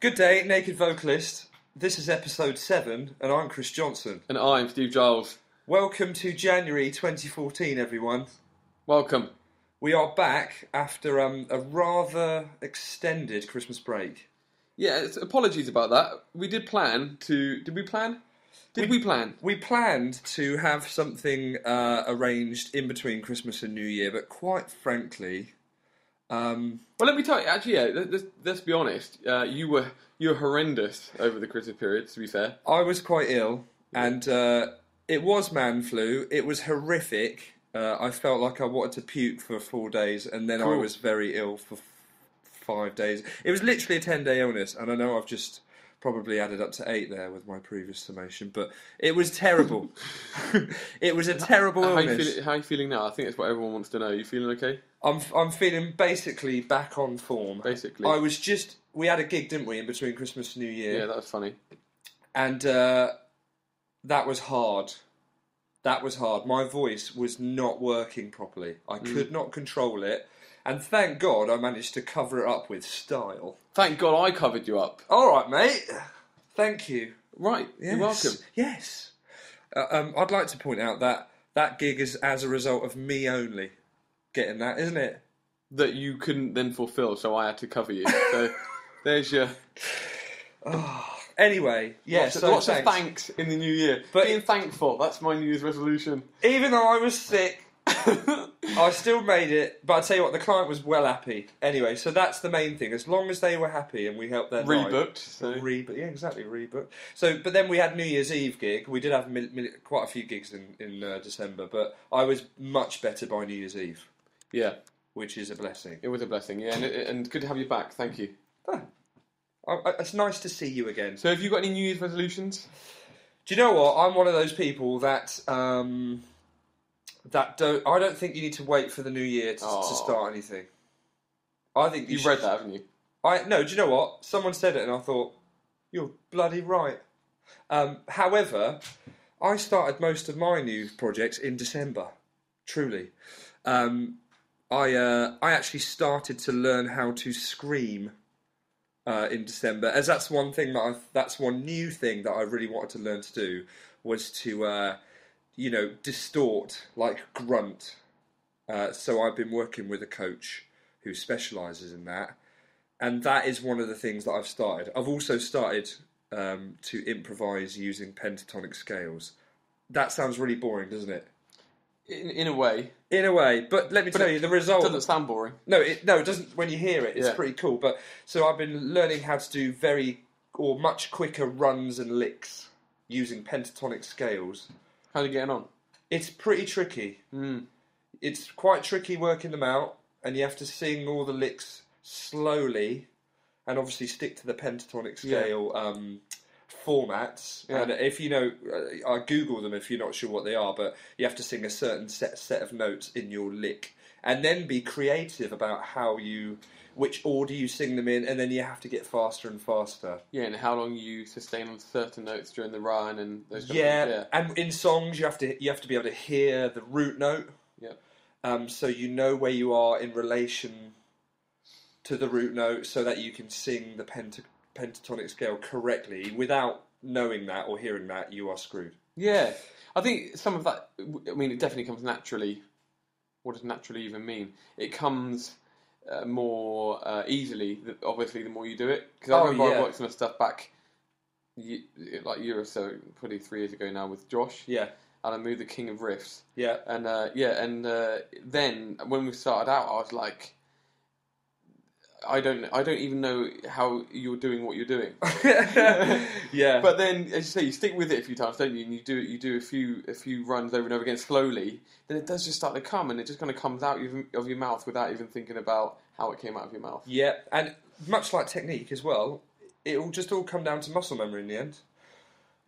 Good day, Naked Vocalist. This is episode 7, and I'm Chris Johnson. And I'm Steve Giles. Welcome to January 2014, everyone. Welcome. We are back after um, a rather extended Christmas break. Yeah, it's- apologies about that. We did plan to. Did we plan? Did we, plan? We planned to have something uh, arranged in between Christmas and New Year, but quite frankly, um, Well, let me tell you. Actually, yeah. let- Let's, let's be honest. Uh, you were you were horrendous over the Christmas period. To be fair. I was quite ill, and uh, it was man flu. It was horrific. Uh, I felt like I wanted to puke for four days, and then I was very ill for f- five days. It was literally a ten day illness, and I know I've just probably added up to eight there with my previous summation, but it was terrible. it was a terrible How you, feel, how you feeling now? I think that's what everyone wants to know. Are You feeling okay? I'm I'm feeling basically back on form. Basically. I was just we had a gig, didn't we, in between Christmas and New Year? Yeah, that was funny. and uh, that was hard. That was hard. My voice was not working properly. I Mm. could not control it, and thank God I managed to cover it up with style. Thank God I covered you up. All right, mate. Thank you. Right. You're welcome. Yes. Uh, um, I'd like to point out that that gig is as a result of me only getting that, isn't it? That you couldn't then fulfil, so I had to cover you. So there's your Anyway, yeah. lots, of- so lots of thanks. thanks in the new year. But- Being thankful. That's my New Year's resolution. Even though I was sick, I still made it. But I tell you what, the client was well happy. Anyway, so that's the main thing. As long as they were happy and we helped night- Rebooked. So. Rebook, yeah, exactly, rebooked. So, but then we had New Year's Eve gig. We did have mil- mil- quite a few gigs in in uh, December, but I was much better by New Year's Eve, Yeah. which is a blessing. It was a blessing, yeah, and, and good to have you back. Thank you. I, I, it's nice to see you again. So, have you got any New Year's resolutions? Do you know what? I'm one of those people that um, that don't. I don't think you need to wait for the new year to, Oh. to start anything. I think you You've should- read that, haven't you? I no. Do you know what? Someone said it, and I thought you're bloody right. Um, however, I started most of my new projects in December. Truly, um, I uh, I actually started to learn how to scream uh, in December, as that's one thing that I that's one new thing that I really wanted to learn to do was to uh, you know distort like grunt. Uh, so I've been working with a coach who specialises in that, and that is one of the things that I've started. I've also started um, to improvise using pentatonic scales. That sounds really boring, doesn't it? In, in a way, In a way, but let me But tell it you, the result doesn't sound boring. no, it, no, it doesn't. When you hear it, it's Yeah. pretty cool. But so I've been learning how to do very or much quicker runs and licks using pentatonic scales. How are you getting on? It's pretty tricky. Mm. It's quite tricky working them out, and you have to sing all the licks slowly, and obviously stick to the pentatonic Yeah. scale um, formats. Yeah. And if you know, uh, I Google them if you're not sure what they are, but you have to sing a certain set set of notes in your lick, and then be creative about how you, which order you sing them in, and then you have to get faster and faster. Yeah, and how long you sustain on certain notes during the run and those Yeah, of things. and in songs you have to you have to be able to hear the root note. Yeah. Um, so you know where you are in relation to the root note, so that you can sing the penta- pentatonic scale correctly. Without knowing that or hearing that, you are screwed. Yeah. yeah. I think some of that, I mean, it definitely comes naturally. What does naturally even mean? It comes uh, more uh, easily, obviously, the more you do it. Because I Oh, remember yeah. I worked on stuff back like a year or so, probably three years ago now, with Josh. Yeah, And I moved the King of Riffs. yeah, And uh, yeah, and uh, then when we started out, I was like, I don't, I don't even know how you're doing what you're doing. yeah. But then, as you say, you stick with it a few times, don't you? And you do, you do a few, a few runs over and over again slowly. Then it does just start to come, and it just kind of comes out of- of your mouth without even thinking about how it came out of your mouth. Yeah, and much like technique as well, it will just all come down to muscle memory in the end.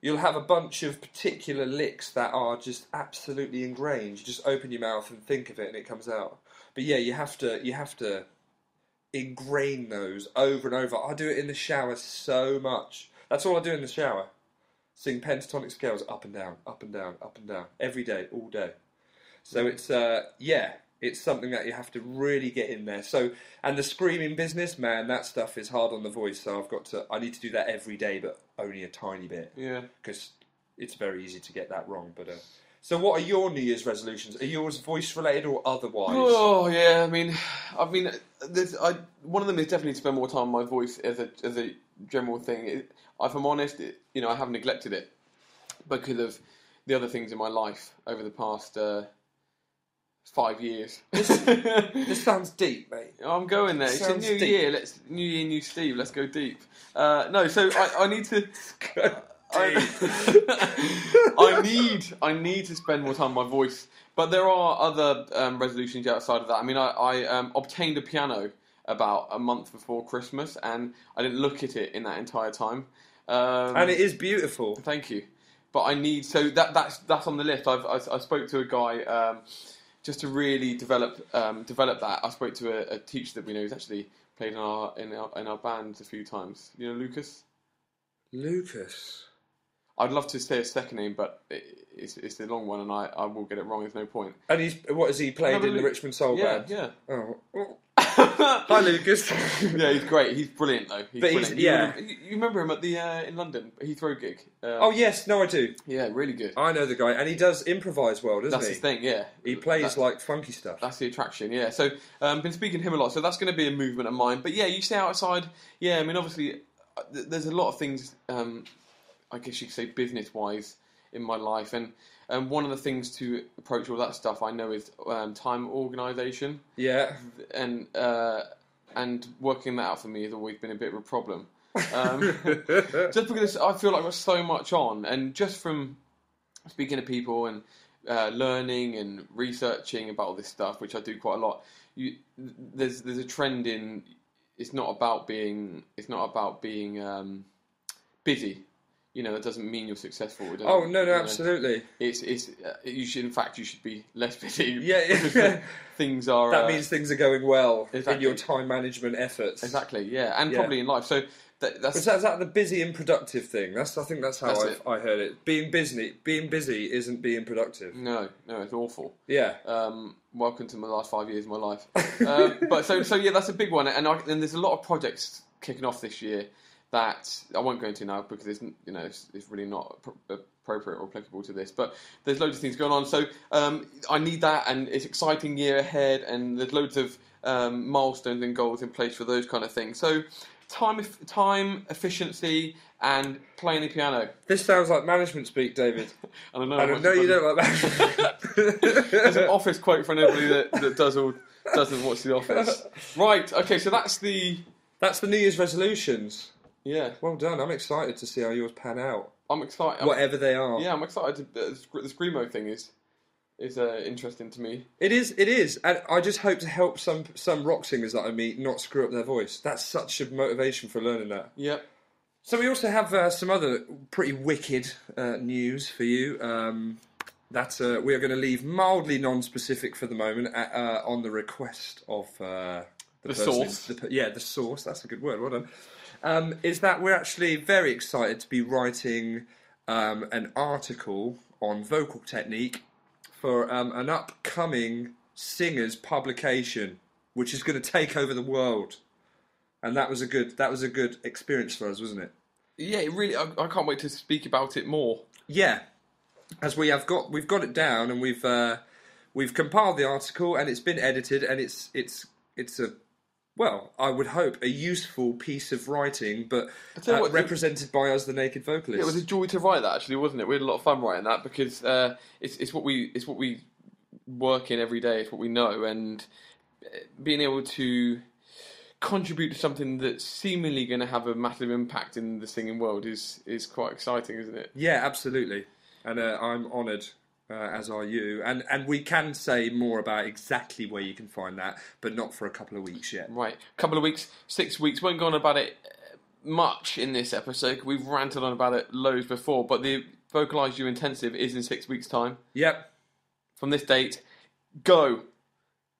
You'll have a bunch of particular licks that are just absolutely ingrained. You just open your mouth and think of it, and it comes out. But yeah, you have to you have to ingrain those over and over. I do it in the shower so much. That's all I do in the shower. Sing pentatonic scales up and down, up and down, up and down, every day, all day. So it's uh, yeah, It's something that you have to really get in there. So, and the screaming business, man, that stuff is hard on the voice. So I've got to, I need to do that every day, but only a tiny bit Yeah. because it's very easy to get that wrong. But uh, so, what are your New Year's resolutions? Are yours voice related or otherwise? Oh yeah, I mean, I mean, there's, I, one of them is definitely to spend more time on my voice as a as a general thing. It, if I'm honest, it, you know, I have neglected it because of the other things in my life over the past uh, five years. This sounds deep, mate. I'm going there. It's a new deep. year. Let's new year, new Steve. Let's go deep. Uh, no, so I, I need to. I, I need I need to spend more time on my voice, but there are other um, resolutions outside of that. I mean, I, I um, obtained a piano about a month before Christmas, and I didn't look at it in that entire time. Um, and it is beautiful. Thank you. But I need so that that's that's on the list. I've I, I spoke to a guy um, just to really develop um, develop that. I spoke to a, a teacher that we know who's actually played in our in our in our band a few times. You know Lucas. Lucas. I'd love to say a second name, but it, it's it's a long one, and I, I will get it wrong. There's no point. And he's what has he played in the Richmond Soul Yeah, Band? yeah. Oh. Hi, Lucas. yeah, he's great. He's brilliant though. He's But he's- brilliant. You yeah. would've- You, you remember him at the uh, in London Heathrow gig? Uh, oh yes, no, I do. yeah, really good. I know the guy, and he does improvise well, doesn't That's he? his thing. Yeah, He plays That- like funky stuff. That's the attraction, yeah. So, um, been speaking to him a lot, so that's going to be a movement of mine. But yeah, you stay outside. Yeah, I mean, obviously, uh, th- there's a lot of things. Um, I guess you could say business-wise in my life, and um, one of the things to approach all that stuff I know is um, time organisation, Yeah. and uh, and working that out for me has always been a bit of a problem. Um, just because I feel like I've got so much on, and just from speaking to people and uh, learning and researching about all this stuff, which I do quite a lot, you, there's there's a trend in it's not about being it's not about being um, busy. You know, that doesn't mean you're successful. Oh no, you no, know, absolutely. It's it's uh, you should in fact you should be less busy. Yeah, yeah. things are That uh, means things are going well in your time management efforts. exactly yeah, and Yeah. probably in life. So that, that's Is that, the busy and productive thing? That's I think that's how That's I've. I heard it. Being busy, being busy isn't being productive. no no it's awful. Yeah. Um, welcome to my last five years of my life. um, but so so yeah, that's a big one, and I, and there's a lot of projects kicking off this year that I won't go into now because it's you know it's, it's really not appropriate or applicable to this. But there's loads of things going on, so um, I need that, and it's exciting year ahead, and there's loads of um, milestones and goals in place for those kind of things. So time time efficiency and playing the piano. This sounds like management speak, David. I don't know. I don't know you don't like that. There's an office quote for anybody that, that does all doesn't watch the office. Right. Okay. So that's the That's the New Year's resolutions. Yeah. Well done. I'm excited to see how yours pan out, I'm excited. I'm- whatever they are. yeah, I'm excited. To, uh, the sc- the screamo thing is is uh, interesting to me. It is. It is, and I just hope to help some some rock singers that I meet not screw up their voice. That's such a motivation for learning that. Yep. So we also have uh, some other pretty wicked uh, news for you. Um, that uh, we are going to leave mildly non-specific for the moment uh, uh, on the request of uh, The person- source. the per- yeah, the source. That's a good word. Well done. Um, is that we're actually very excited to be writing um, an article on vocal technique for um, an upcoming singers publication, which is going to take over the world. And that was a good that was a good experience for us, wasn't it? Yeah. It really. I, I can't wait to speak about it more. Yeah, as we have got we've got it down and we've uh, we've compiled the article and it's been edited and it's it's it's a well I would hope a useful piece of writing, but uh, what, represented by us, the naked Yeah, vocalists. it was a joy to write that actually, wasn't it? We had a lot of fun writing that because uh, it's it's what we it's what we work in every day. It's what we know, and uh, being able to contribute to something that's seemingly going to have a massive impact in the singing world is is quite exciting, isn't it? yeah, absolutely, and uh, I'm honoured. Uh, as are you, and and we can say more about exactly where you can find that, but not for a couple of weeks yet. Right, a couple of weeks, six weeks. Won't go on about it uh, much in this episode. We've ranted on about it loads before, but the Vocalise You Intensive is in six weeks' time. Yep, From this date, go.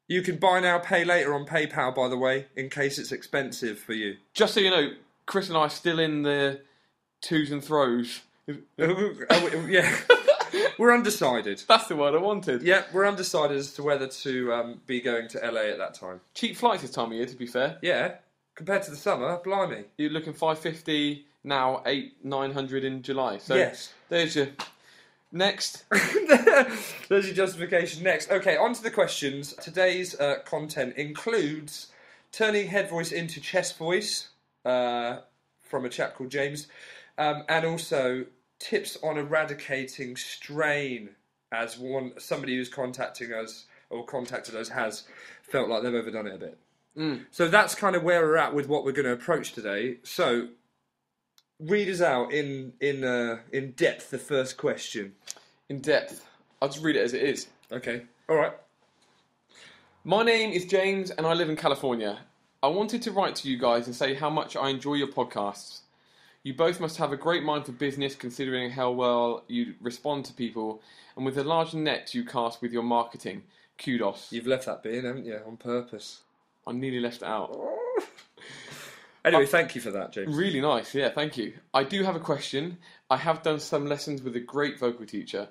you can buy now, pay later on PayPal. By the way, in case it's expensive for you. Just so you know, Chris and I are still in the twos and throws. Oh, yeah. we're undecided. That's the word I wanted. Yeah, we're undecided as to whether to um, be going to LA at that time. Cheap flights this time of year, to be fair. Yeah, compared to the summer, blimey. You're looking 550 now, 8, 900 in July. So Yes. there's your. Next. There's your justification next. Okay, on to the questions. Today's uh, content includes turning head voice into chest voice uh, from a chap called James, um, and also tips on eradicating strain, as one somebody who's contacting us or contacted us has felt like they've overdone it a bit. So that's kind of where we're at with what we're going to approach today. So, read us out in in uh, in depth the first question. In depth. I'll just read it as it is. Okay. All right. My name is James and I live in California. I wanted to write to you guys and say how much I enjoy your podcasts. You both must have a great mind for business considering how well you respond to people and with the large net you cast with your marketing. Kudos. You've left that being, haven't you, on purpose? I nearly left it out. Anyway, thank you for that, James. Really nice, yeah, thank you. I do have a question. I have done some lessons with a great vocal teacher.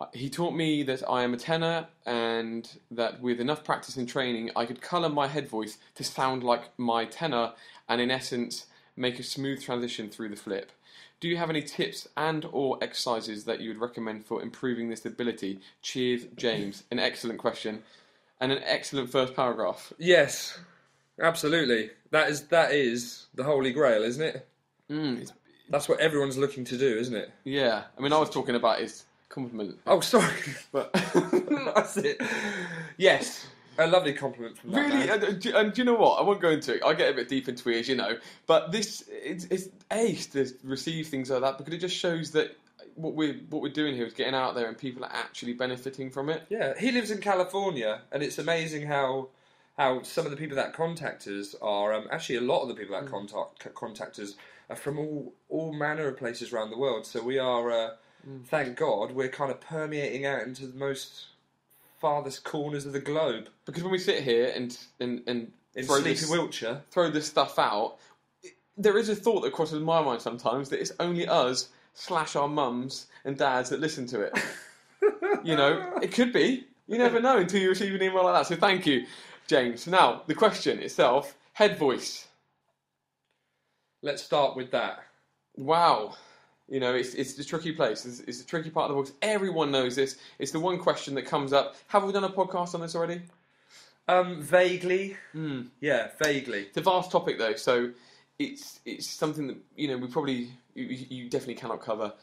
Uh, He taught me that I am a tenor and that with enough practice and training, I could colour my head voice to sound like my tenor and, in essence, make a smooth transition through the flip. Do you have any tips and or exercises that you would recommend for improving this ability? Cheers, James. An excellent question and an excellent first paragraph. Yes, absolutely. That is that is the holy grail, isn't it? Mm, That's what everyone's looking to do, isn't it? yeah, I mean, I was talking about his compliment, Oh, sorry. but That's it. Yes, a lovely compliment from that really, and, and do- and do you know what? I won't go into it. I get a bit deep into it, as you know. But this, it's, it's ace to receive things like that because it just shows that what we're what we're doing here is getting out there and people are actually benefiting from it. Yeah, he lives in California, and it's amazing how how some of the people that contact us are um, actually a lot of the people that contact contact us are from all all manner of places around the world. So we are, uh, thank God, we're kind of permeating out into the most farthest corners of the globe. Because when we sit here and and and In throw sleepy this, Wiltshire, throw this stuff out, it- there is a thought that crosses my mind sometimes that it's only us slash our mums and dads that listen to it. you know, it could be. You never know until you receive an email like that. So thank you, James. Now the question itself: head voice. let's start with that. Wow. You know, it's it's the tricky place. It's, it's the tricky part of the voice. Everyone knows this. It's the one question that comes up. Have we done a podcast on this already? Um, vaguely, Hmm. yeah, vaguely. It's a vast topic though, so it's it's something that you know we probably you, you definitely cannot cover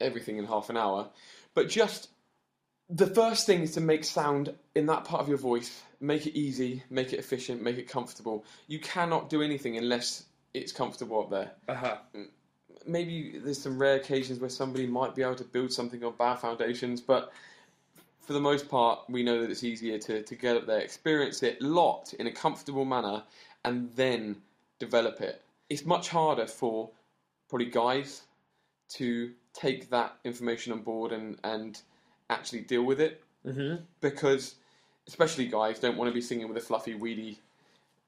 everything in half an hour, but just the first thing is to make sound in that part of your voice, make it easy, make it efficient, make it comfortable. You cannot do anything unless it's comfortable up there. Uh huh. Maybe there's some rare occasions where somebody might be able to build something on bad foundations, but for the most part, we know that it's easier to, to get up there, experience it locked in a comfortable manner, and then develop it. It's much harder for probably guys to take that information on board and, and actually deal with it Mm-hmm. because, especially guys, don't want to be singing with a fluffy, weedy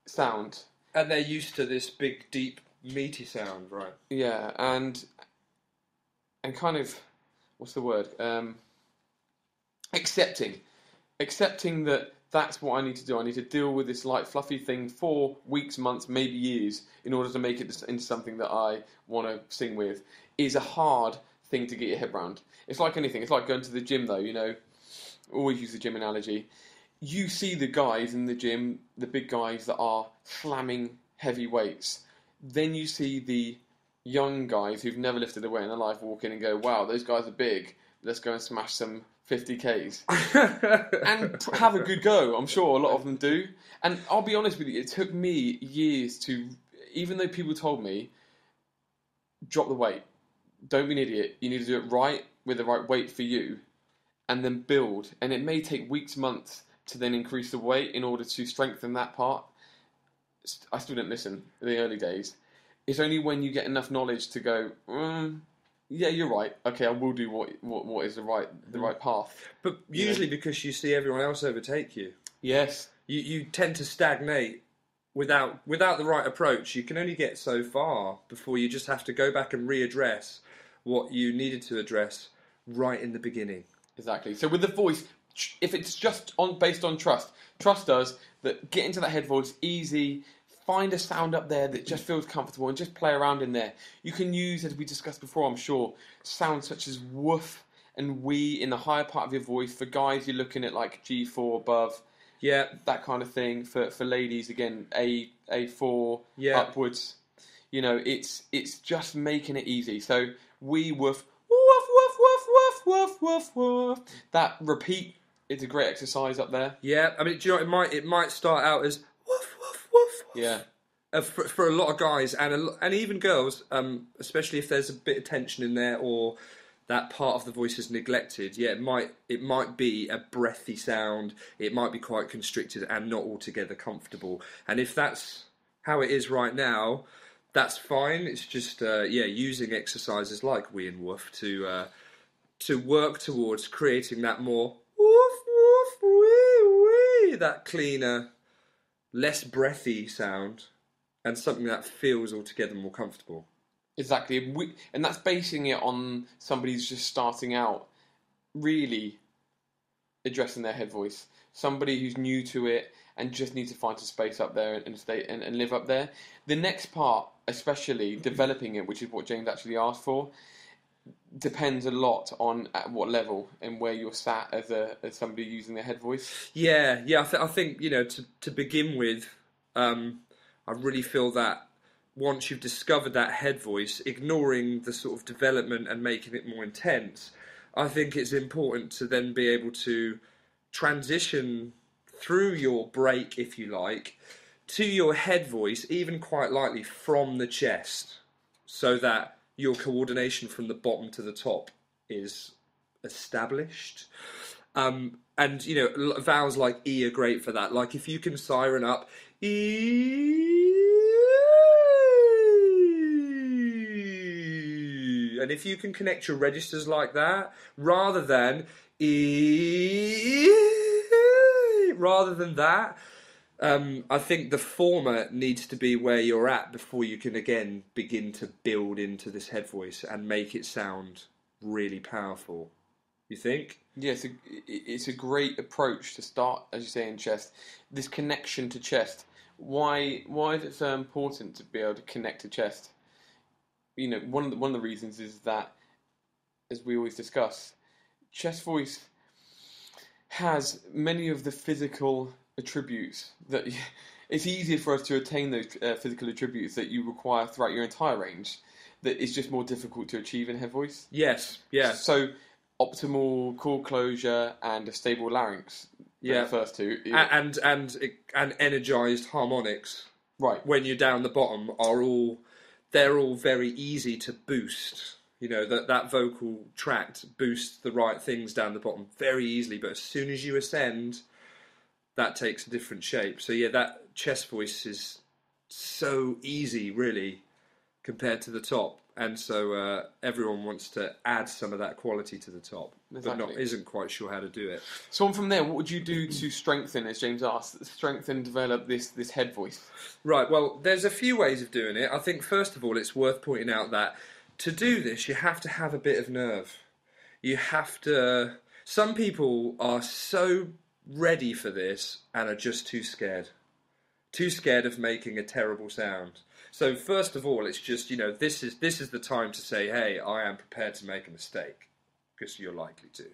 sound. And they're used to this big, deep, meaty sound, right? Yeah, and and kind of what's the word? Um, accepting, accepting that that's what I need to do. I need to deal with this light, fluffy thing for weeks, months, maybe years, in order to make it into something that I want to sing with. Is a hard thing to get your head around. It's like anything. It's like going to the gym, though. You know, always use the gym analogy. You see the guys in the gym, the big guys that are slamming heavy weights. Then you see the young guys who've never lifted a weight in their life walk in and go, "Wow, those guys are big. Let's go and smash some 50ks." and have a good go. I'm sure a lot of them do. And I'll be honest with you, it took me years to, even though people told me, drop the weight, don't be an idiot. You need to do it right with the right weight for you, and then build. And it may take weeks, months to then increase the weight in order to strengthen that part. I still didn't listen in the early days. It's only when you get enough knowledge to go, mm, yeah, you're right. Okay, I will do what what, what is the right the right path. But usually because you see everyone else overtake you, Yes, you, you tend to stagnate without without the right approach. You can only get so far before you just have to go back and readdress what you needed to address right in the beginning. Exactly. So with the voice, if it's just on based on trust, trust does that. Get into that head voice easy. Find a sound up there that just feels comfortable and just play around in there. You can use, as we discussed before, I'm sure, sounds such as woof and wee in the higher part of your voice. For guys, you're looking at like G4 above, Yeah, that kind of thing. For for ladies, again, A A4 Yeah. upwards. You know, it's it's just making it easy. So we woof woof woof woof woof woof woof woof. That repeat is a great exercise up there. yeah. I mean, do you know, it might it might start out as woof. Yeah, uh, for, for a lot of guys and a, and even girls, um, especially if there's a bit of tension in there or that part of the voice is neglected. Yeah, it might it might be a breathy sound. It might be quite constricted and not altogether comfortable. And if that's how it is right now, that's fine. It's just uh, yeah, using exercises like wee and woof to uh, to work towards creating that more woof woof wee wee that cleaner, less breathy sound and something that feels altogether more comfortable. exactly. We, and that's basing it on somebody who's just starting out, really addressing their head voice. Somebody who's new to it and just needs to find some space up there and stay and, and live up there. The next part, especially developing it, which is what James actually asked for, depends a lot on at what level and where you're sat as a as somebody using their head voice. Yeah, yeah. I, th- I think you know to to begin with, um, I really feel that once you've discovered that head voice, ignoring the sort of development and making it more intense, I think it's important to then be able to transition through your break, if you like, to your head voice, even quite likely from the chest, so that your coordination from the bottom to the top is established. Um, and you know, vowels like e are great for that. Like if you can siren up e, and if you can connect your registers like that, rather than e, rather than that, um, I think the former needs to be where you're at before you can again begin to build into this head voice and make it sound really powerful. You think? Yeah, it's a, it's a great approach to start, as you say, in chest. This connection to chest. Why why is it so important to be able to connect to chest? You know, one of the, one of the reasons is that, as we always discuss, chest voice has many of the physical attributes that it's easier for us to attain those uh, physical attributes that you require throughout your entire range. that is just more difficult to achieve in head voice. Yes. Yeah. So optimal cord closure and a stable larynx. Yeah. The first two. A- and and and energized harmonics right. when you're down the bottom are all they're all very easy to boost. You know that that vocal tract boosts the right things down the bottom very easily, but as soon as you ascend, that takes a different shape. So yeah, that chest voice is so easy, really, compared to the top, and so uh, everyone wants to add some of that quality to the top, but not isn't quite sure how to do it. So on from there, what would you do to strengthen, as James asked, strengthen, and develop this this head voice? Right, well, there's a few ways of doing it. I think, first of all, it's worth pointing out that to do this, you have to have a bit of nerve. You have to. Some people are so ready for this and are just too scared. Too scared of making a terrible sound. So first of all, it's just you know this is this is the time to say, hey, I am prepared to make a mistake because you're likely to.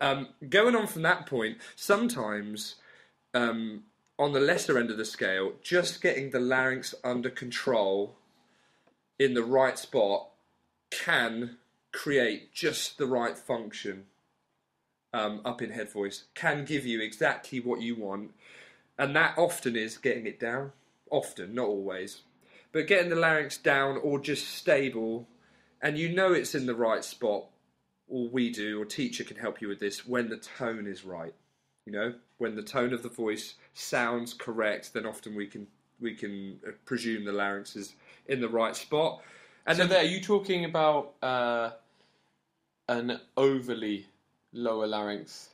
Um, going on from that point, sometimes um, on the lesser end of the scale, just getting the larynx under control in the right spot can create just the right function um, up in head voice, can give you exactly what you want. And that often is getting it down. Often, not always. But getting the larynx down or just stable, and you know it's in the right spot, or we do, or teacher can help you with this when the tone is right. You know, when the tone of the voice sounds correct, then often we can we can uh, presume the larynx is in the right spot. And so then, there, are you talking about uh, an overly lower larynx,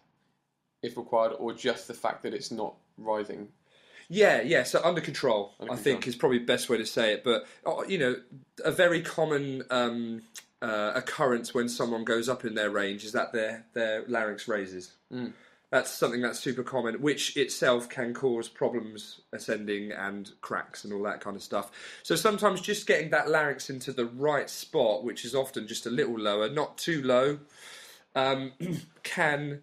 if required, or just the fact that it's not rising? yeah, yeah. So under control, Under I think is probably the best way to say it. But uh, you know, a very common um, uh, occurrence when someone goes up in their range is that their their larynx raises. That's something that's super common, which itself can cause problems ascending and cracks and all that kind of stuff. So sometimes just getting that larynx into the right spot, which is often just a little lower, not too low, um, can,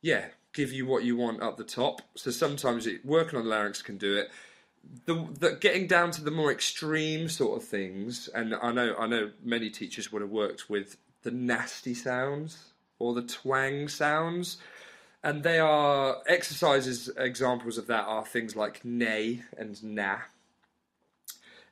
yeah, give you what you want up the top. So sometimes it, working on the larynx can do it. The, the getting down to the more extreme sort of things, and I know I know many teachers would have worked with the nasty sounds or the twang sounds, and they are exercises. Examples of that are things like nay and nah,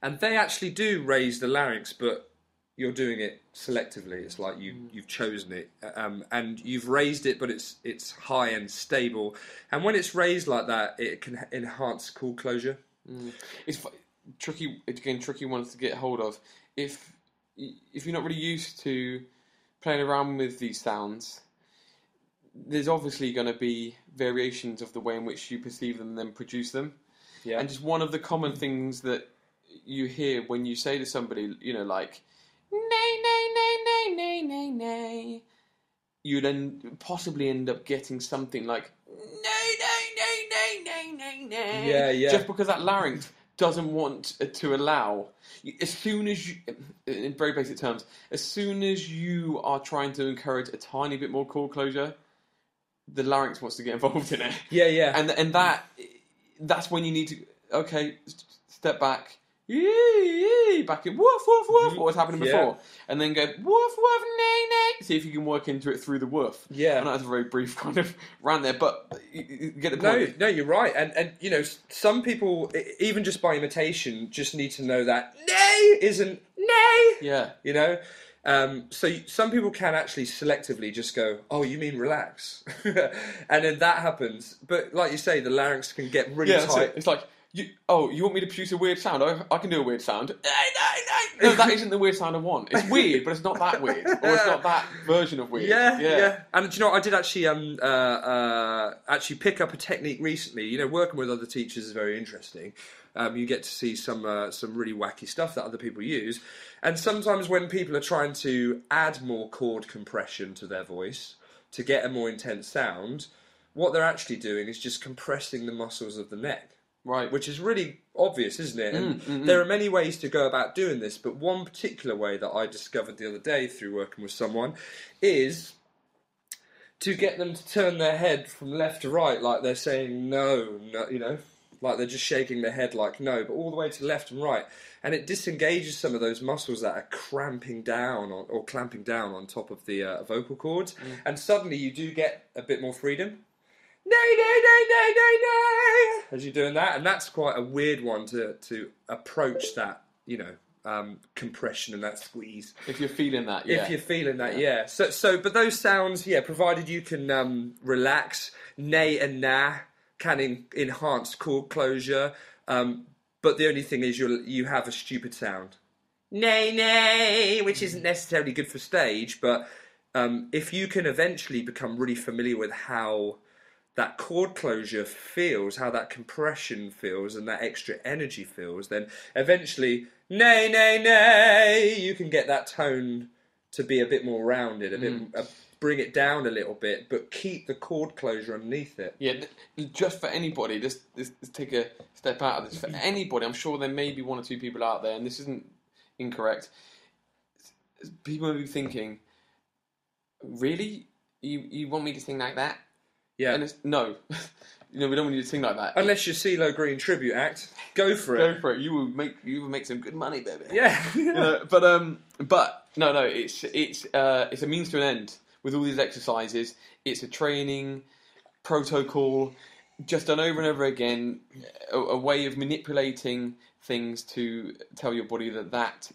and they actually do raise the larynx, but you're doing it selectively. It's like you you've chosen it, um, and you've raised it, but it's it's high and stable. And when it's raised like that, it can enhance cord closure. It's fu- tricky. Again, tricky ones to get hold of. If if you're not really used to playing around with these sounds, there's obviously going to be variations of the way in which you perceive them and then produce them. Yeah. And just one of the common things that you hear when you say to somebody, you know, like nay, nay, nay, nay, nay, nay, nay, you then possibly end up getting something like nay, nay, nay, nay, nay, nay, nay. Yeah, yeah. Just because that larynx doesn't want uh, to allow. As soon as you, in very basic terms, as soon as you are trying to encourage a tiny bit more cord closure, the larynx wants to get involved in it Yeah, yeah. and and that that's when you need to okay step back yee, yee, back in woof woof woof what was happening. Yeah. before and then go woof woof nay nay see if you can work into it through the woof Yeah. And know that's a very brief kind of rant there but you, you get the point no, no, you're right, and and you know s- some people e- even just by imitation just need to know that nay isn't nay. yeah You know, um, so y- some people can actually selectively just go, "Oh, you mean relax," and then that happens. But like you say, the larynx can get really yeah that's tight. it. it's like you, oh you want me to produce a weird sound? I, I can do a weird sound. No that isn't the weird sound I want. It's weird but it's not that weird. Or it's not that version of weird. Yeah, yeah, And do you know, what? I did actually um uh, uh actually pick up a technique recently. You know, working with other teachers is very interesting. Um, you get to see some uh, some really wacky stuff that other people use, and sometimes when people are trying to add more cord compression to their voice to get a more intense sound, what they're actually doing is just compressing the muscles of the neck right. Which is really obvious, isn't it? And mm, mm, mm. there are many ways to go about doing this, but one particular way that I discovered the other day through working with someone is to get them to turn their head from left to right, like they're saying no, no, you know, like they're just shaking their head like no, but all the way to left and right, and it disengages some of those muscles that are cramping down on, or clamping down on top of the uh, vocal cords, and suddenly you do get a bit more freedom nay, nay, nay, nay, nay, nay, as you're doing that, and that's quite a weird one to to approach that, you know, um, compression and that squeeze. if you're feeling that yeah If you're feeling that, yeah. So, so, but those sounds, yeah, provided you can um, relax, nay and nah can en- enhance cord closure. Um, but the only thing is, you you have a stupid sound, nay, nay, which isn't necessarily good for stage. But um, if you can eventually become really familiar with how that cord closure feels, how that compression feels, and that extra energy feels, then eventually, nay, nay, nay, you can get that tone to be a bit more rounded, a bit, uh, bring it down a little bit, but keep the cord closure underneath it. Yeah, just for anybody, just, just, just take a step out of this. For anybody, I'm sure there may be one or two people out there, and this isn't incorrect. People may be thinking, "Really, you you want me to sing like that?" Yeah. And it's no, you know, we don't want you to sing like that. Unless you're CeeLo Green tribute act, go for it. Go for it. You will make you will make some good money, baby. Yeah. You know, but um, but no, no, it's it's uh, it's a means to an end with all these exercises. It's a training protocol, just done over and over again, a, a way of manipulating things to tell your body that that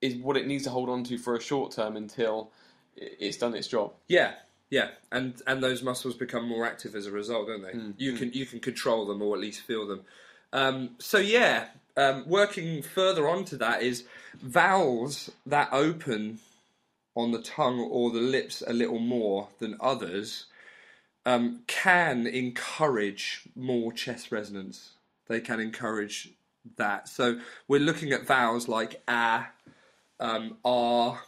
is what it needs to hold on to for a short term until it's done its job. Yeah, yeah, and and those muscles become more active as a result, don't they? You can you can control them or at least feel them. Um, so yeah, um, working further on to that is vowels that open on the tongue or the lips a little more than others um, can encourage more chest resonance. They can encourage that. So we're looking at vowels like ah, um, r,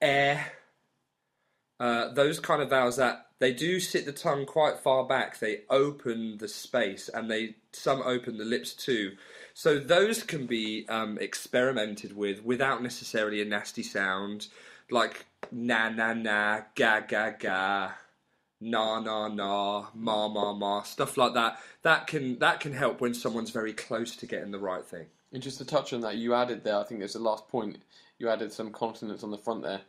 air. Uh, those kind of vowels that they do sit the tongue quite far back. They open the space, and they some open the lips too. So those can be um, experimented with without necessarily a nasty sound, like na na na, ga ga ga, na na na, ma ma ma, stuff like that. That can that can help when someone's very close to getting the right thing. And just to touch on that, you added there. I think it's the last point. You added some consonants on the front there,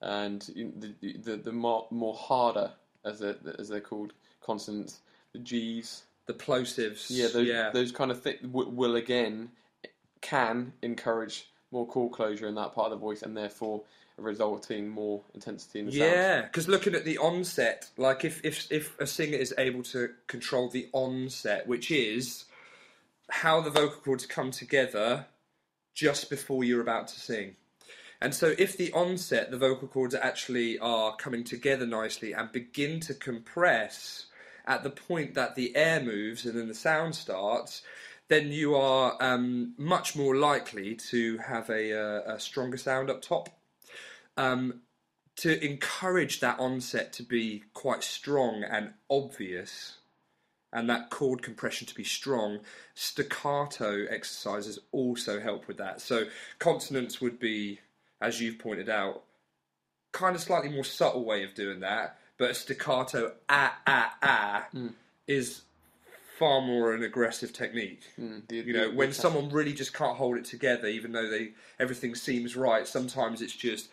and the the, the more, more harder as they as they're called consonants, the G's. The plosives, Yeah, those yeah. those kind of things w- will again can encourage more cord closure in that part of the voice, and therefore resulting more intensity in the sound. Yeah, because looking at the onset, like if, if if a singer is able to control the onset, which is how the vocal cords come together just before you're about to sing. And so if the onset, the vocal cords actually are coming together nicely and begin to compress at the point that the air moves and then the sound starts, then you are um, much more likely to have a, uh, a stronger sound up top. Um, to encourage that onset to be quite strong and obvious, and that cord compression to be strong, staccato exercises also help with that. So consonants would be, as you've pointed out, kind of slightly more subtle way of doing that, but a staccato ah ah ah is far more an aggressive technique. Mm, the- You know, the- when the- someone really just can't hold it together, even though they everything seems right, sometimes it's just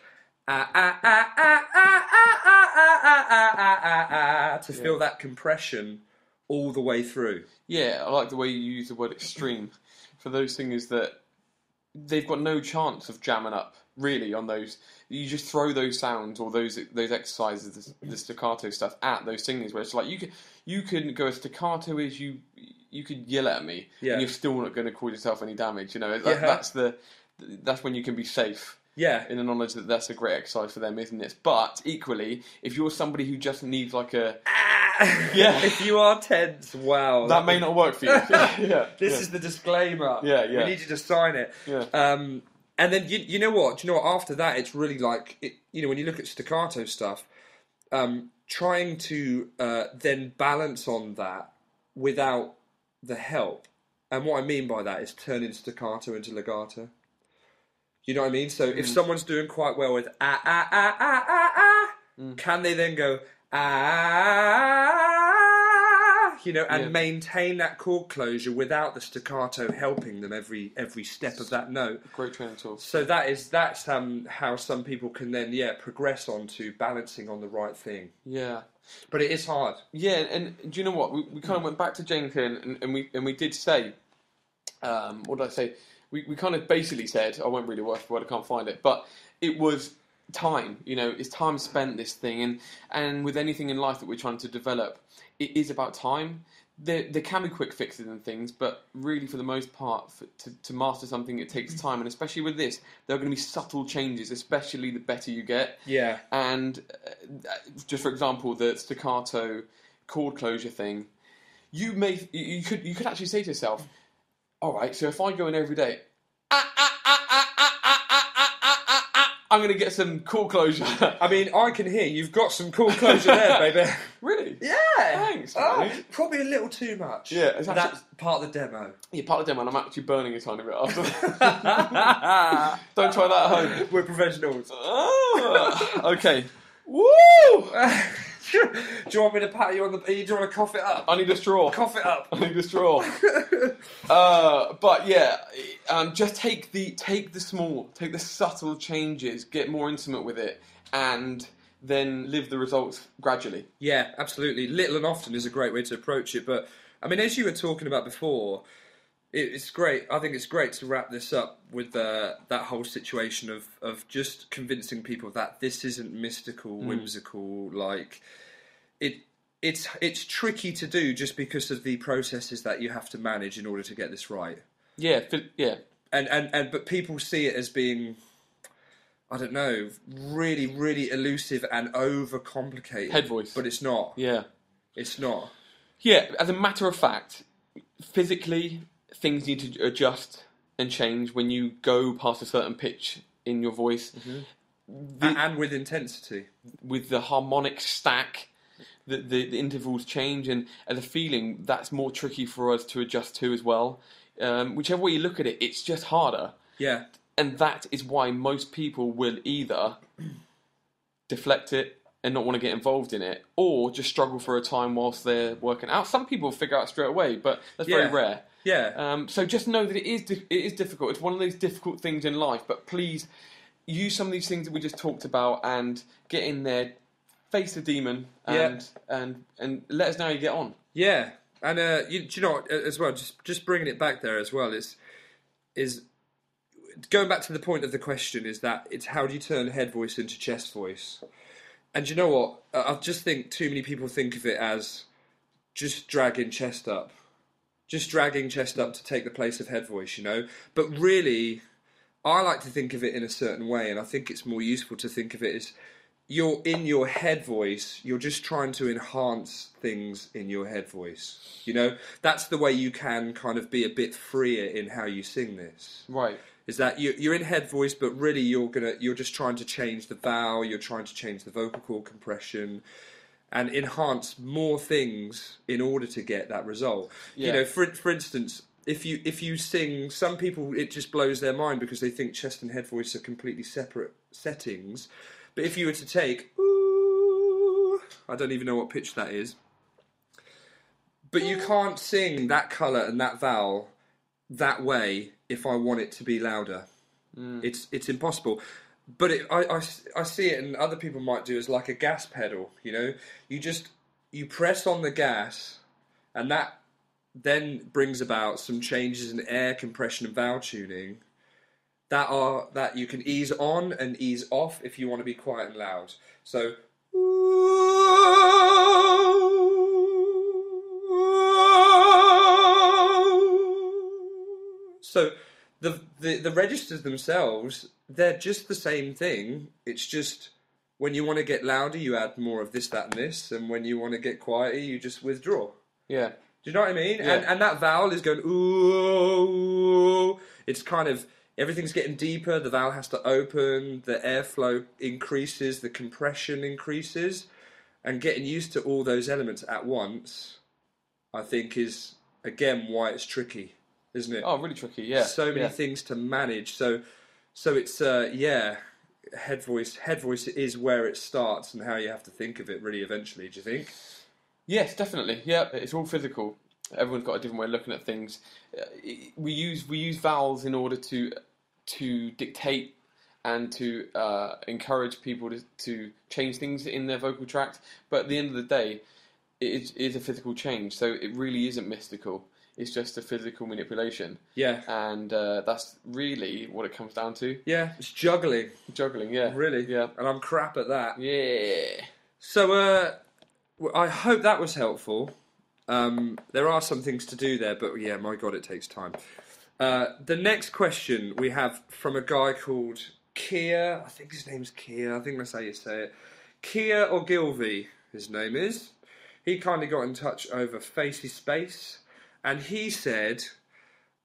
ah ah ah ah ah ah ah ah ah ah ah ah to feel that compression all the way through. Yeah, I like the way you use the word extreme for those singers that they've got no chance of jamming up really on those. You just throw those sounds or those those exercises, the, the staccato stuff at those singers where it's like you can you can go as staccato as you you could yell at me Yeah. and you're still not going to cause yourself any damage. You know, that, Yeah. that's the that's when you can be safe Yeah, in the knowledge that that's a great exercise for them, isn't it? But equally, if you're somebody who just needs like a Yeah. if you are tense, wow, that may not work for you. yeah, This yeah. is the disclaimer. Yeah, yeah. We need you to sign it. Yeah. Um, and then you, you know what? Do you know what? After that, it's really like it, you know when you look at staccato stuff, um, trying to uh, then balance on that without the help. And what I mean by that is turning staccato into legato. You know what I mean? So Mm. if someone's doing quite well with ah ah ah ah ah ah, Mm. can they then go ah? You know, and Yeah. maintain that cord closure without the staccato helping them every every step of that note. Great training tool. So that is that's um, how some people can then yeah progress on to balancing on the right thing. Yeah. But it is hard. Yeah, and do you know what? We, we kind of went back to Jenkins and, and we and we did say, um, what did I say? We, we kind of basically said, I won't really word for word, I can't find it, but it was time. You know, it's time spent this thing, and and with anything in life that we're trying to develop, it is about time. There, there can be quick fixes and things, but really, for the most part, for, to, to master something, it takes time. And especially with this, there are going to be subtle changes, especially the better you get. Yeah. And uh, just for example, the staccato cord closure thing, you may you you could you could actually say to yourself, all right, so if I go in every day, I'm going to get some cool closure. I mean, I can hear you've got some cool closure there, baby. really? Yeah. Thanks, Oh, mate. probably a little too much. Yeah, it's actually- that's part of the demo. You're part of the demo, and I'm actually burning a tiny bit after. Don't try that at home. We're professionals. Ah, okay. Woo! do you want me to pat you on the? Do you want to cough it up? I need a straw. Cough it up. I need a straw. uh, but yeah, um, just take the take the small, take the subtle changes, get more intimate with it, and then live the results gradually. Yeah, absolutely. Little and often is a great way to approach it. But I mean, as you were talking about before, it, it's great. I think it's great to wrap this up with uh, that whole situation of of just convincing people that this isn't mystical, whimsical. Like it, it's it's tricky to do just because of the processes that you have to manage in order to get this right. Yeah, yeah, and and and but people see it as being I don't know, really, really elusive and overcomplicated. Head voice. but it's not. yeah, It's not. yeah. As a matter of fact, physically, things need to adjust and change when you go past a certain pitch in your voice. the, and with intensity. with the harmonic stack, the, the, the intervals change, and, and the feeling that's more tricky for us to adjust to as well. Um, whichever way you look at it, it's just harder, Yeah, and that is why most people will either deflect it and not want to get involved in it, or just struggle for a time whilst they're working out. Some people figure out straight away, but that's Yeah. very rare. Yeah, Um, so just know that it is di- it is difficult. It's one of those difficult things in life. But please use some of these things that we just talked about and get in there, face the demon, and and and let us know how you get on. yeah. And uh, you, do you know what, as well? Just just bringing it back there as well is is going back to the point of the question is that it's how do you turn head voice into chest voice? And you know what? I just think too many people think of it as just dragging chest up, just dragging chest up to take the place of head voice, you know. But really, I like to think of it in a certain way, and I think it's more useful to think of it as you're in your head voice, you're just trying to enhance things in your head voice. You know, that's the way you can kind of be a bit freer in how you sing this Right. is that you, you're in head voice, but really you're gonna you're just trying to change the vowel, you're trying to change the vocal cord compression, and enhance more things in order to get that result. You know, for for instance, if you if you sing, some people it just blows their mind because they think chest and head voice are completely separate settings. But if you were to take, ooh, I don't even know what pitch that is. But you can't sing that colour and that vowel that way if I want it to be louder. Mm. It's it's impossible. But it, I, I, I see it, and other people might do as like a gas pedal. You know, you just you press on the gas, and that then brings about some changes in air compression and vowel tuning that are that you can ease on and ease off if you want to be quiet and loud. So. So the, the the registers themselves, they're just the same thing. It's just when you want to get louder, you add more of this, that, and this, and when you want to get quieter, you just withdraw. Yeah. Do you know what I mean? Yeah. And and that vowel is going ooh. It's kind of everything's getting deeper. The vowel has to open. The airflow increases. The compression increases, and getting used to all those elements at once, I think, is again why it's tricky, isn't it? Oh, really tricky. Yeah. so many yeah. things to manage. So, so it's uh, yeah, head voice. Head voice is where it starts and how you have to think of it. Really, eventually, do you think? Yes, definitely. Yeah, it's all physical. Everyone's got a different way of looking at things. Uh, We use we use vowels in order to to dictate and to uh, encourage people to, to change things in their vocal tract. But at the end of the day, it is, it is a physical change. So it really isn't mystical. It's just a physical manipulation, Yeah, and uh, that's really what it comes down to. yeah. It's juggling, Juggling, yeah, really. yeah, and I'm crap at that. yeah. So, uh, I hope that was helpful. Um, there are some things to do there, but yeah, my god, it takes time. Uh, the next question we have from a guy called Kia. I think his name's Kia. I think that's how you say it. Kia Ogilvy, his name is. He kindly got in touch over Facey Space, and he said,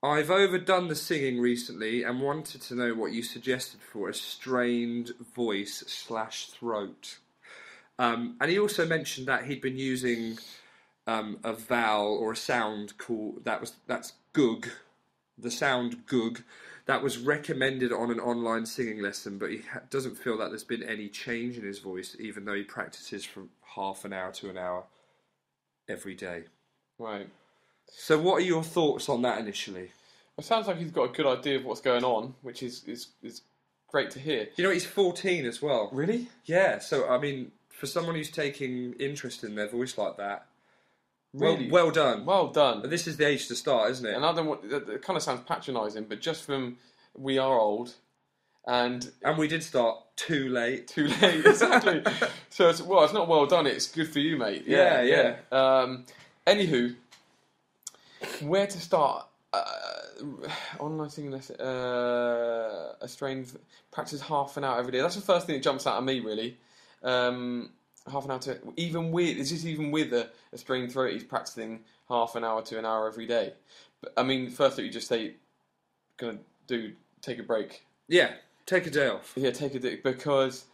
"I've overdone the singing recently and wanted to know what you suggested for a strained voice slash throat." Um, and he also mentioned that he'd been using um, a vowel or a sound called that was that's gug, the sound gug, that was recommended on an online singing lesson, but he ha- doesn't feel that there's been any change in his voice, even though he practices from half an hour to an hour every day. Right. So, what are your thoughts on that initially? It sounds like he's got a good idea of what's going on, which is is, is great to hear. You know, he's 14 as well. Really? Yeah, so I mean, for someone who's taking interest in their voice like that, well, Really? well done. Well done. This is the age to start, isn't it? And I don't want. It kind of sounds patronising, but just from we are old and And we did start too late. too late. exactly. so it's well, it's not well done. It's good for you, mate. Yeah, yeah. Um, anywho, where to start? Uh, online singing lesson. Uh, a strained practice half an hour every day. That's the first thing that jumps out at me, really. Um, half an hour to even with is this even with a, a strained throat? He's practicing half an hour to an hour every day. But I mean, first thing you just say, gonna do take a break. Yeah, Take a day off. Yeah, take a dick because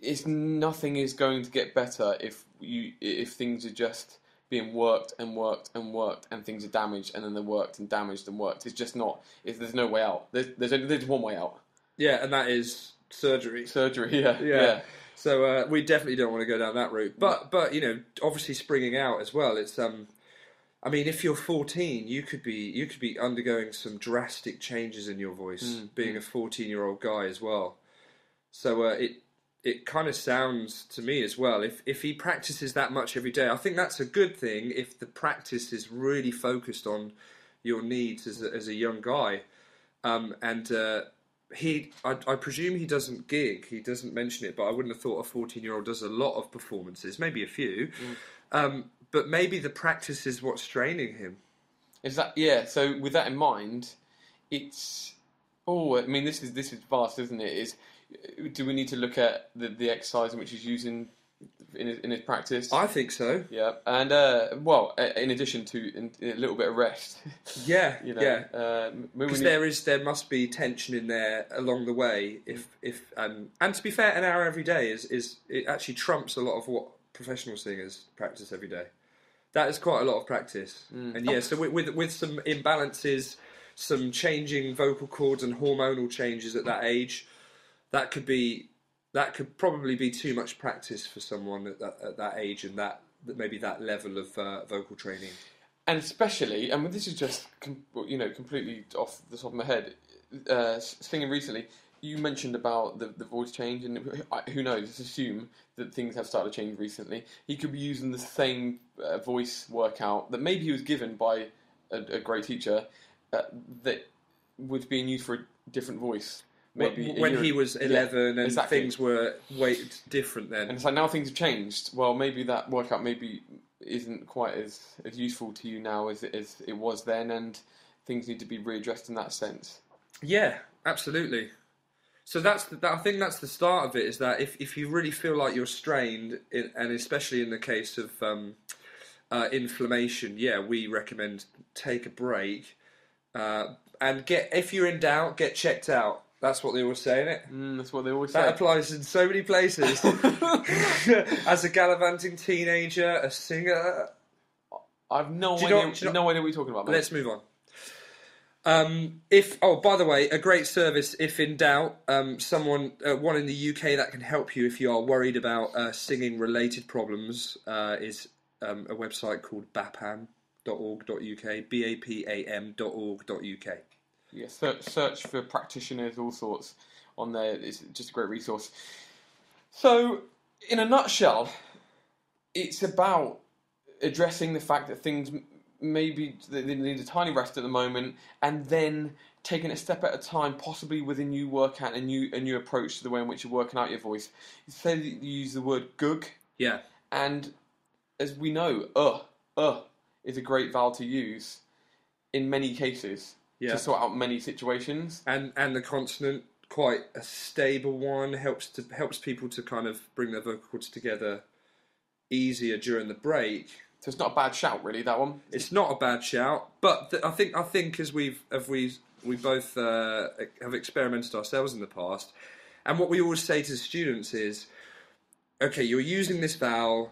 it's nothing is going to get better if you if things are just being worked and worked and worked and things are damaged and then they're worked and damaged and worked. It's just not. It's, there's no way out. There's there's, only, there's one way out. Yeah, and that is surgery. Surgery. Yeah. Yeah. Yeah. So uh, we definitely don't want to go down that route. But but you know, obviously springing out as well. It's um, I mean, if you're 14, you could be you could be undergoing some drastic changes in your voice, Mm, being a 14 year old guy as well. So uh, it it kind of sounds to me as well. If if he practices that much every day, I think that's a good thing. If the practice is really focused on your needs as a, as a young guy, um, and uh, he, I, I presume he doesn't gig. He doesn't mention it, but I wouldn't have thought a fourteen-year-old does a lot of performances, maybe a few. Um, but maybe the practice is what's straining him. Is that yeah? So with that in mind, it's oh, I mean this is this is vast, isn't it? Is do we need to look at the, the exercise in which he's using in his, in his practice? I think so. yeah, and uh, well, uh, in addition to in, in a little bit of rest, Yeah, you know, yeah. uh, Because need- there is, there must be tension in there along the way. If, if, um, and to be fair, an hour every day is, is it actually trumps a lot of what professional singers practice every day. That is quite a lot of practice. Mm. And yeah, so with, with with some imbalances, some changing vocal cords and hormonal changes at that age, that could be that could probably be too much practice for someone at that, at that age and that, maybe that level of uh, vocal training. and especially, I mean, this is just com- you know completely off the top of my head. Uh, singing recently, you mentioned about the, the voice change, and who- who knows? Let's assume that things have started to change recently. He could be using the same uh, voice workout that maybe he was given by a, a great teacher uh, that was being used for a different voice. Maybe when he was yeah, 11 and exactly. things were way different then. And it's like now things have changed. Well, maybe that workout maybe isn't quite as, as useful to you now as it, as it was then, and things need to be readdressed in that sense. Yeah, absolutely. So that's the, that, I think that's the start of it. Is that if, if you really feel like you're strained, in, and especially in the case of um, uh, inflammation, yeah, we recommend take a break uh, and get if you're in doubt, get checked out. That's what they always say in it. Mm, that's what they always That say. applies in so many places. As a gallivanting teenager, a singer, I've no idea. know- do you know- no idea what you're talking about. Mate. Let's move on. Um, if oh, by the way, a great service. If in doubt, um, someone uh, one in the UK that can help you if you are worried about uh, singing related problems uh, is um, a website called bapam.org.uk. B A P A M.org.uk. Yeah, search, search for practitioners, all sorts on there. It's just a great resource. So, in a nutshell, it's about addressing the fact that things maybe they need a tiny rest at the moment, and then taking a step at a time, possibly with a new workout, a new a new approach to the way in which you're working out your voice. You say that you use the word "gug," Yeah, and as we know, "uh," "uh" is a great vowel to use in many cases yeah, to sort out many situations. and and the consonant quite a stable one helps to helps people to kind of bring their vocal cords together easier during the break. So it's not a bad shout, really. That one. It's not a bad shout, but th- I think I think as we've as we we both uh, have experimented ourselves in the past, and what we always say to students is, okay, you're using this vowel.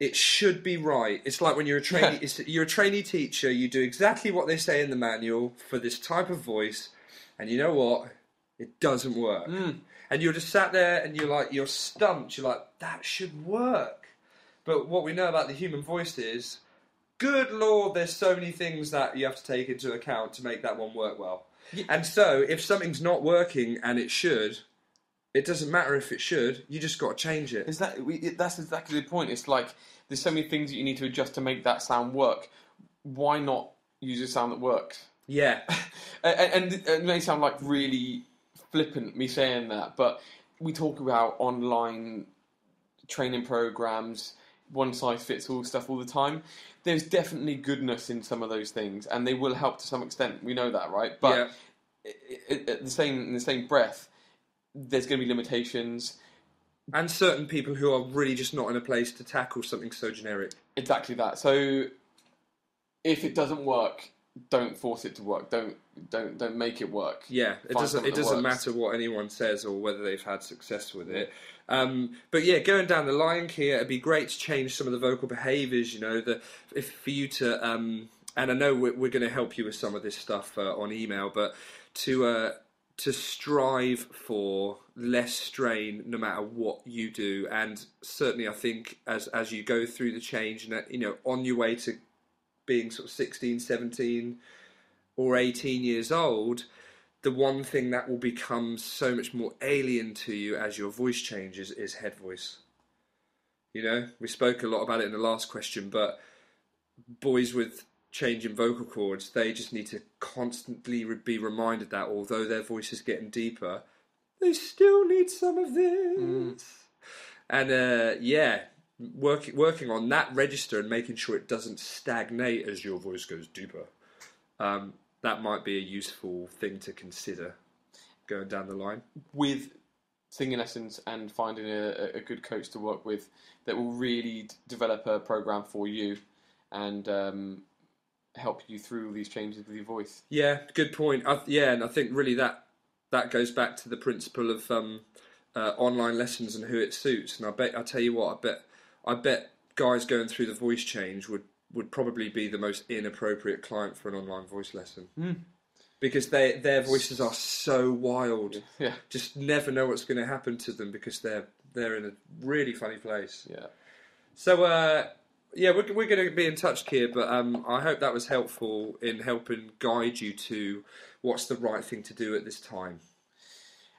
It should be right. It's like when you're a trainee. you're a trainee teacher. You do exactly what they say in the manual for this type of voice, and you know what? It doesn't work. Hmm. And you're just sat there, and you're like, you're stumped. You're like, that should work. But what we know about the human voice is, good lord, there's so many things that you have to take into account to make that one work well. And so, if something's not working and it should, it doesn't matter if it should. You just got to change it. Is that we, it, that's exactly the point? It's like there's so many things that you need to adjust to make that sound work. Why not use a sound that works? Yeah, And, and, it may sound like really flippant me saying that, but we talk about online training programs, one size fits all stuff all the time. There's definitely goodness in some of those things, and they will help to some extent. We know that, right? But yeah, i- i- at the same in the same breath, there's going to be limitations. and certain people who are really just not in a place to tackle something so generic. Exactly that. So if it doesn't work, don't force it to work. Don't don't don't make it work. Yeah, it Find doesn't. It doesn't works. matter what anyone says or whether they've had success with it. Um, but yeah, going down the line here, it'd be great to change some of the vocal behaviours. You know, the if for you to, um, and I know we're, we're going to help you with some of this stuff uh, on email, but to uh, to strive for less strain no matter what you do, and certainly I think as as you go through the change, and you know, on your way to being sort of 16, 17 or 18 years old, the one thing that will become so much more alien to you as your voice changes is head voice. You know, we spoke a lot about it in the last question, but boys with changing vocal cords, they just need to constantly be reminded that although their voice is getting deeper, they still need some of this. And uh, yeah, working working on that register and making sure it doesn't stagnate as your voice goes deeper. Um, that might be a useful thing to consider going down the line. with singing lessons and finding a, a good coach to work with that will really d- develop a program for you and um, help you through these changes with your voice. Yeah, good point. I, yeah, and I think really that that goes back to the principle of um, uh, online lessons and who it suits. And I bet I tell you what, I bet I bet guys going through the voice change would would probably be the most inappropriate client for an online voice lesson because they their voices are so wild. Yeah, Just never know what's going to happen to them because they're they're in a really funny place. yeah. So uh, yeah, we're we're going to be in touch, Kier. But um, I hope that was helpful in helping guide you to what's the right thing to do at this time.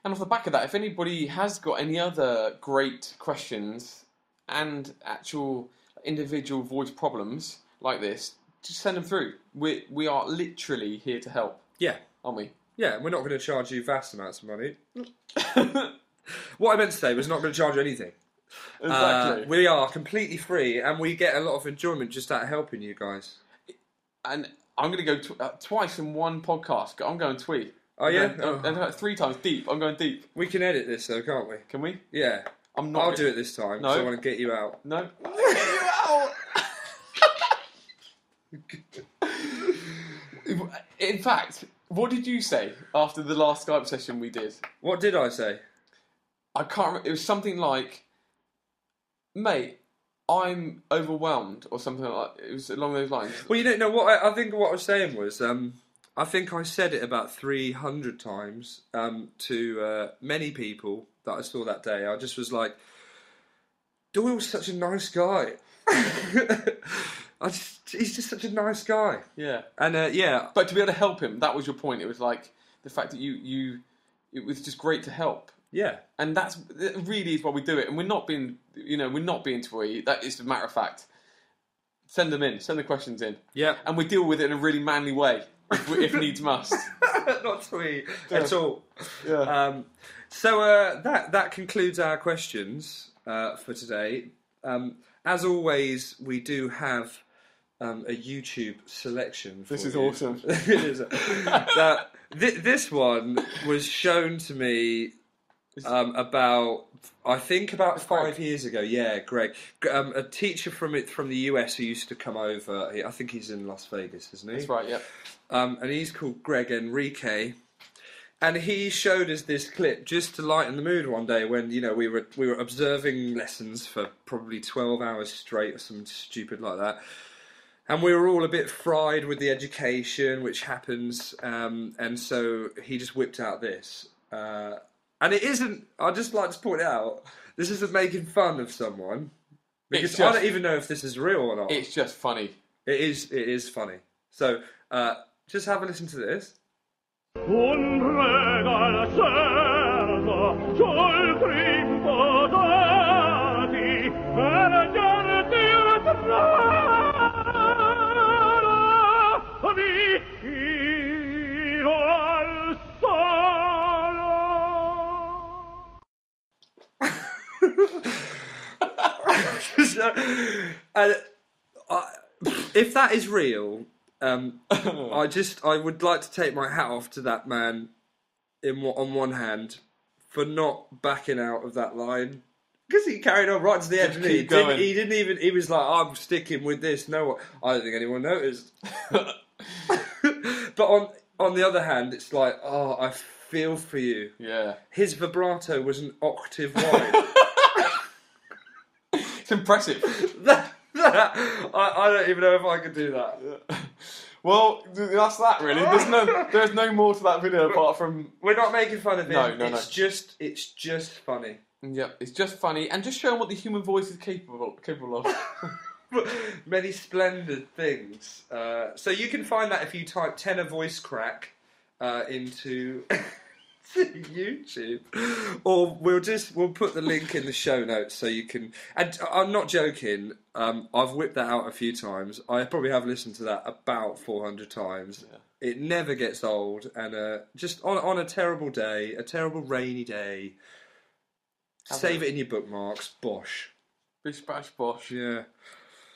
And off the back of that, if anybody has got any other great questions and actual individual voice problems like this, just send them through. We we are literally here to help, Yeah, aren't we? yeah. We're not going to charge you vast amounts of money. what I meant to say was not going to charge you anything. Uh, we are completely free, and we get a lot of enjoyment just out of helping you guys. and I'm going to go tw- uh, twice in one podcast. I'm going tweet. Oh yeah, I'm going- I'm three times deep. I'm going deep. we can edit this though, can't we? Can we? Yeah, I'm not. I'll go- do it this time. No. So I want to get you out. No. Get you out. In fact, what did you say after the last Skype session we did? What did I say? I can't remember. It was something like, mate, I'm overwhelmed, or something like. It was along those lines. Well, you don't know what I, I think. What I was saying was, um, I think I said it about three hundred times um, to uh, many people that I saw that day. I just was like, Doyle's such a nice guy. I just, he's just such a nice guy, Yeah. and uh, yeah, But to be able to help him, that was your point. It was like the fact that you, you it was just great to help. Yeah, And that's that really is why we do it. And we're not being, you know, we're not being twee. That is a matter of fact. Send them in. Send the questions in. yeah. And we deal with it in a really manly way, if, we- if needs must. Not twee at all. Yeah. Um, so uh, that that concludes our questions uh, for today. Um, as always, we do have um, a YouTube selection. For This is you. awesome. it is. Thi- this one was shown to me um, about, I think, about five years ago. Yeah, Greg, um, a teacher from it from the US who used to come over. I think he's in Las Vegas, isn't he? That's right. Yep. um, and he's called Greg Enriquez. And he showed us this clip just to lighten the mood one day when you know we were we were observing lessons for probably twelve hours straight or something stupid like that, and we were all a bit fried with the education which happens, um, and so he just whipped out this, uh, and it isn't. I would just like to point out this isn't making fun of someone because It's I don't even know if this is real or not. It's just funny. It is. It is funny. So uh, just have a listen to this. So, uh, I, if that is real, um, I just I would like to take my hat off to that man. In on one hand, for not backing out of that line. Because he carried on right to the didn't he? Didn't- he didn't even. He was like, "I'm sticking with this." No, one- I don't think anyone noticed. but on on the other hand, it's like, oh, I feel for you. Yeah, His vibrato was an octave wide. It's impressive. that, that, I, I don't even know if I could do that. well, th- that's that really. There's no, there's no more to that video apart from We're not making fun of him. No, no, no. it's just, it's just funny. yeah, it's just funny and just showing what the human voice is capable capable of. Many splendid things. Uh, so you can find that if you type tenor voice crack uh, into YouTube, or we'll just we'll put the link in the show notes so you can. And I'm not joking. Um, I've whipped that out a few times. I probably have listened to that about 400 times. Yeah. It never gets old, and uh, just on on a terrible day, a terrible rainy day. Have Save a- it in your bookmarks. Bosh. Bish bash bosh. Yeah.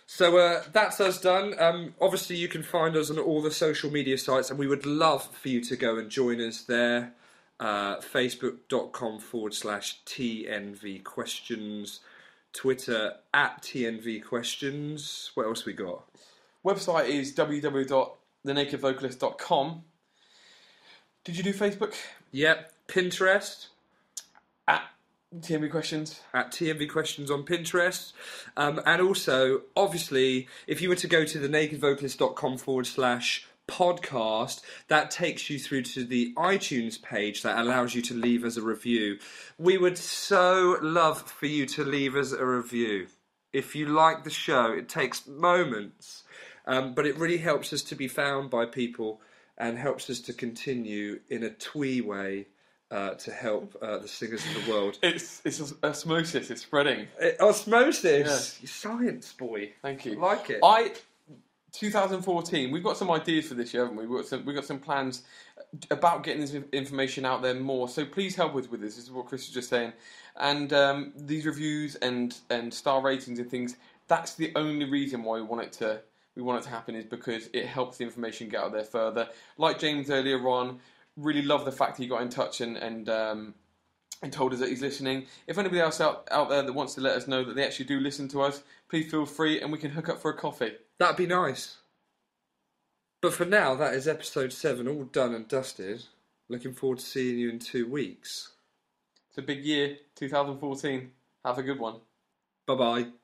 So uh, that's us done. Um, obviously, you can find us on all the social media sites, and we would love for you to go and join us there. Uh, Facebook.com forward slash TNV questions. Twitter at TNV questions. What else we got? Website is www.thenakedvocalist.com. Did you do Facebook? Yep. Pinterest. At TNV questions. at TNV Questions on Pinterest. Um, and also, obviously, if you were to go to the nakedvocalist.com forward slash podcast, that takes you through to the iTunes page that allows you to leave us a review. We would so love for you to leave us a review. If you like the show, it takes moments, um, but it really helps us to be found by people and helps us to continue in a twee way uh, to help uh, the singers of the world. It's it's osmosis. It's spreading. Uh, osmosis, you science boy. Thank you. Like it. I 2014. We've got some ideas for this year, haven't we? We've got some, we've got some plans about getting this information out there more. So please help us with this. This is what Chris was just saying. And um, these reviews and and star ratings and things. That's the only reason why we want it to we want it to happen is because it helps the information get out there further. Like James earlier on, really love the fact he got in touch and and. Um, and told us that he's listening. If anybody else out, out there that wants to let us know that they actually do listen to us, please feel free and we can hook up for a coffee. That'd be nice. But for now, that is episode seven, all done and dusted. Looking forward to seeing you in two weeks. It's a big year, 2014. Have a good one. Bye bye.